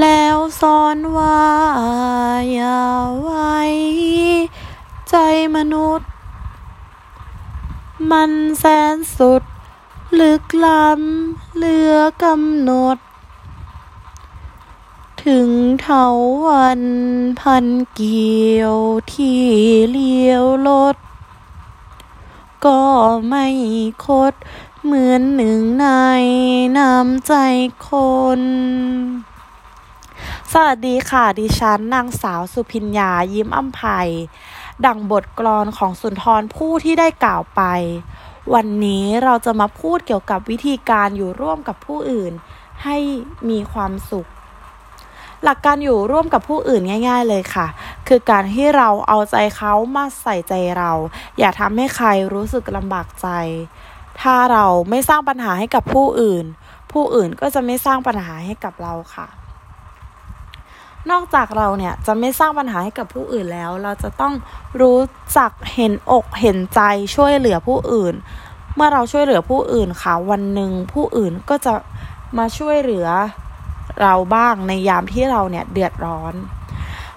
แล้วสอนว่าอย่าไว้ ใจมนุษย์ มันแสนสุด ลึกล้ำเหลือกำหนด ถึงเถาวันพันเกี่ยวที่เลี้ยวรถก็ไม่คด เหมือนหนึ่งในน้ำใจคน สวัสดีค่ะ ดิฉันนางสาวสุพิญญายิ้มอัมภัย ดังบทกลอนของสุนทรผู้ที่ได้กล่าวไป วันนี้เราจะมาพูดเกี่ยวกับวิธีการอยู่ร่วมกับผู้อื่น ให้มีความสุข หลักการอยู่ร่วมกับผู้อื่นง่าย ๆ เลยค่ะ คือการที่เราเอาใจเขามาใส่ใจเรา อย่าทำให้ใครรู้สึกลำบากใจ ถ้าเราไม่สร้างปัญหาให้กับผู้อื่น ผู้อื่นก็จะไม่สร้างปัญหาให้กับเราค่ะ นอกจากเราเนี่ยจะไม่สร้างปัญหาให้กับผู้อื่นแล้ว เราจะต้องรู้จักเห็นอกเห็นใจช่วยเหลือผู้อื่น เมื่อเราช่วยเหลือผู้อื่นค่ะวันหนึ่งผู้อื่นก็จะมาช่วยเหลือเราบ้างในยามที่เราเนี่ยเดือดร้อน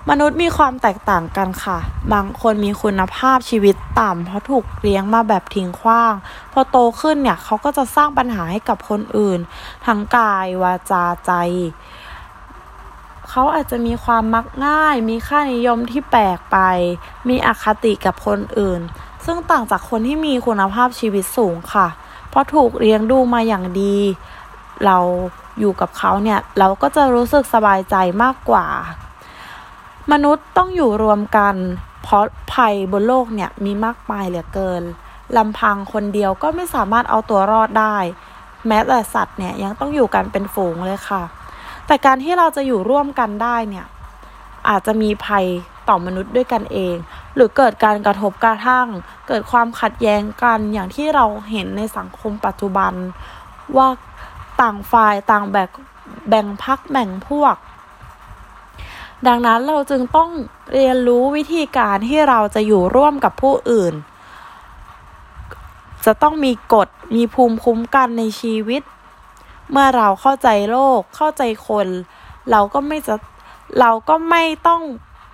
มนุษย์มีความแตกต่างกันค่ะ บางคนมีคุณภาพชีวิตต่ำเพราะถูกเลี้ยงมาแบบทิ้งขว้าง พอโตขึ้นเนี่ยเขาก็จะสร้างปัญหาให้กับคนอื่น ทั้งกายวาจาใจ เขาอาจจะมีความมักง่าย มีค่านิยมที่แปลกไป มีอคติกับคนอื่น ซึ่งต่างจากคนที่มีคุณภาพชีวิตสูงค่ะ เพราะถูกเลี้ยงดูมาอย่างดี เราอยู่กับเขาเนี่ยเราก็จะรู้สึกสบายใจมากกว่า มนุษย์ต้องอยู่รวมกัน เพราะภัยบนโลกเนี่ยมีมากมายเหลือเกินลำพังคนเดียวก็ไม่สามารถเอาตัวรอดได้ แม้แต่สัตว์เนี่ยยังต้องอยู่กันเป็นฝูงเลยค่ะ แต่การที่เราจะอยู่ร่วมกันได้เนี่ย อาจจะมีภัยต่อมนุษย์ด้วยกันเอง หรือเกิดการกระทบกระทั่ง เกิดความขัดแย้งกันอย่างที่เราเห็นในสังคมปัจจุบัน ว่าต่างฝ่ายต่างแบ่งแบ่งพักแบ่งพวก ดังนั้นเราจึงต้องเรียนรู้วิธีการที่เราจะอยู่ร่วมกับผู้อื่น จะต้องมีกฎมีภูมิคุ้มกันในชีวิต เมื่อเราเข้าใจโลกเข้าใจคน เราก็ไม่จะเราก็ไม่ต้อง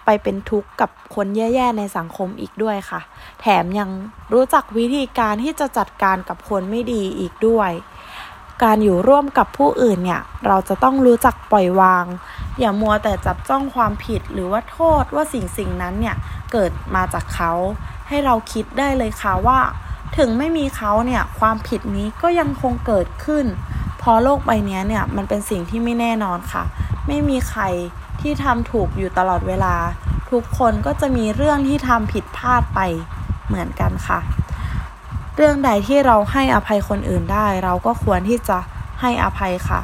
ไปเป็นทุกข์กับคนแย่ๆในสังคมอีกด้วยค่ะ แถมยังรู้จักวิธีการที่จะจัดการกับคนไม่ดีอีกด้วย การอยู่ร่วมกับผู้อื่นเนี่ย เราจะต้องรู้จักปล่อยวาง อย่ามัวแต่จับจ้องความผิดหรือว่าโทษว่าสิ่งสิ่งนั้นเนี่ย เกิดมาจากเขา ให้เราคิดได้เลยค่ะว่า ถึงไม่มีเขาเนี่ย ความผิดนี้ก็ยังคงเกิดขึ้น พราะโลกใบนี้เนี่ยมันเป็นสิ่งที่ไม่แน่นอนค่ะ ไม่มีใครที่ทำถูกอยู่ตลอดเวลา ทุกคนก็จะมีเรื่องที่ทำผิดพลาดไปเหมือนกันค่ะ เรื่องใดที่เราให้อภัยคนอื่นได้ เราก็ควรที่จะให้อภัยค่ะ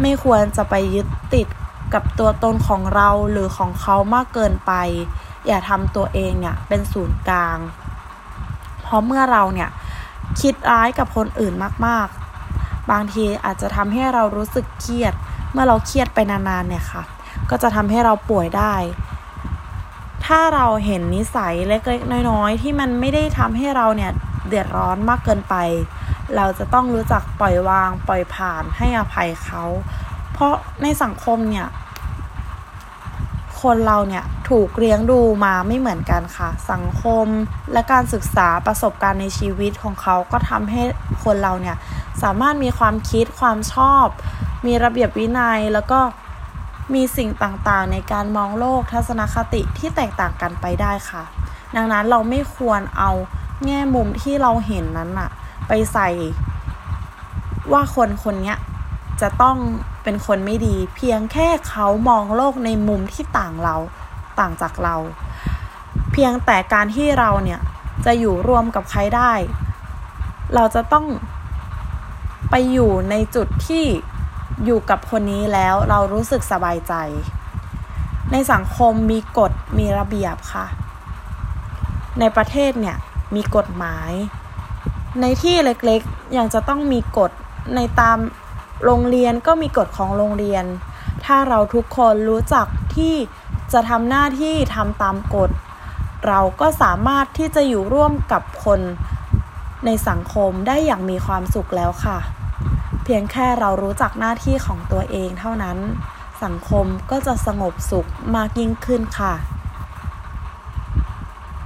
ไม่ควรจะไปยึดติดกับตัวตนของเราหรือของเขามากเกินไป อย่าทำตัวเองเนี่ยเป็นศูนย์กลาง เพราะเมื่อเราเนี่ยคิดร้ายกับคนอื่นมากๆ บางทีอาจจะทำให้เรารู้สึกเครียด เมื่อเราเครียดไปนานๆเนี่ยค่ะ ก็จะทำให้เราป่วยได้ ถ้าเราเห็นนิสัยเล็กๆ น้อยๆ ที่มันไม่ได้ทำให้เราเนี่ยเดือดร้อนมากเกินไป เราจะต้องรู้จักปล่อยวางปล่อยผ่านให้อภัยเขา เพราะในสังคมเนี่ย คนเราเนี่ยถูกเลี้ยงดูมาไม่เหมือนกันค่ะ สังคมและการศึกษาประสบการณ์ในชีวิตของเขาก็ทำให้คนเราเนี่ยสามารถมีความคิดความชอบ มีระเบียบวินัยแล้วก็มีสิ่งต่างๆ ในการมองโลกทัศนคติที่แตกต่างกันไปได้ค่ะ ดังนั้นเราไม่ควรเอาแง่มุมที่เราเห็นนั้นอะไปใส่ว่าคนคนนี้ จะต้องเป็นคนไม่ดี เพียงแค่เขามองโลกในมุมที่ต่างเราต่างจากเรา เพียงแต่การที่เราเนี่ยจะอยู่รวมกับใครได้ เราจะต้องไปอยู่ในจุดที่อยู่กับคนนี้แล้วเรารู้สึกสบายใจ ในสังคมมีกฎมีระเบียบค่ะ ในประเทศเนี่ยมีกฎหมาย ในที่เล็กๆยังจะต้องมีกฎในตาม โรงเรียนก็มีกฎของโรงเรียน ถ้าเราทุกคนรู้จักที่จะทำหน้าที่ทำตามกฎ เราก็สามารถที่จะอยู่ร่วมกับคนในสังคมได้อย่างมีความสุขแล้วค่ะ เพียงแค่เรารู้จักหน้าที่ของตัวเองเท่านั้น สังคมก็จะสงบสุขมากยิ่งขึ้นค่ะ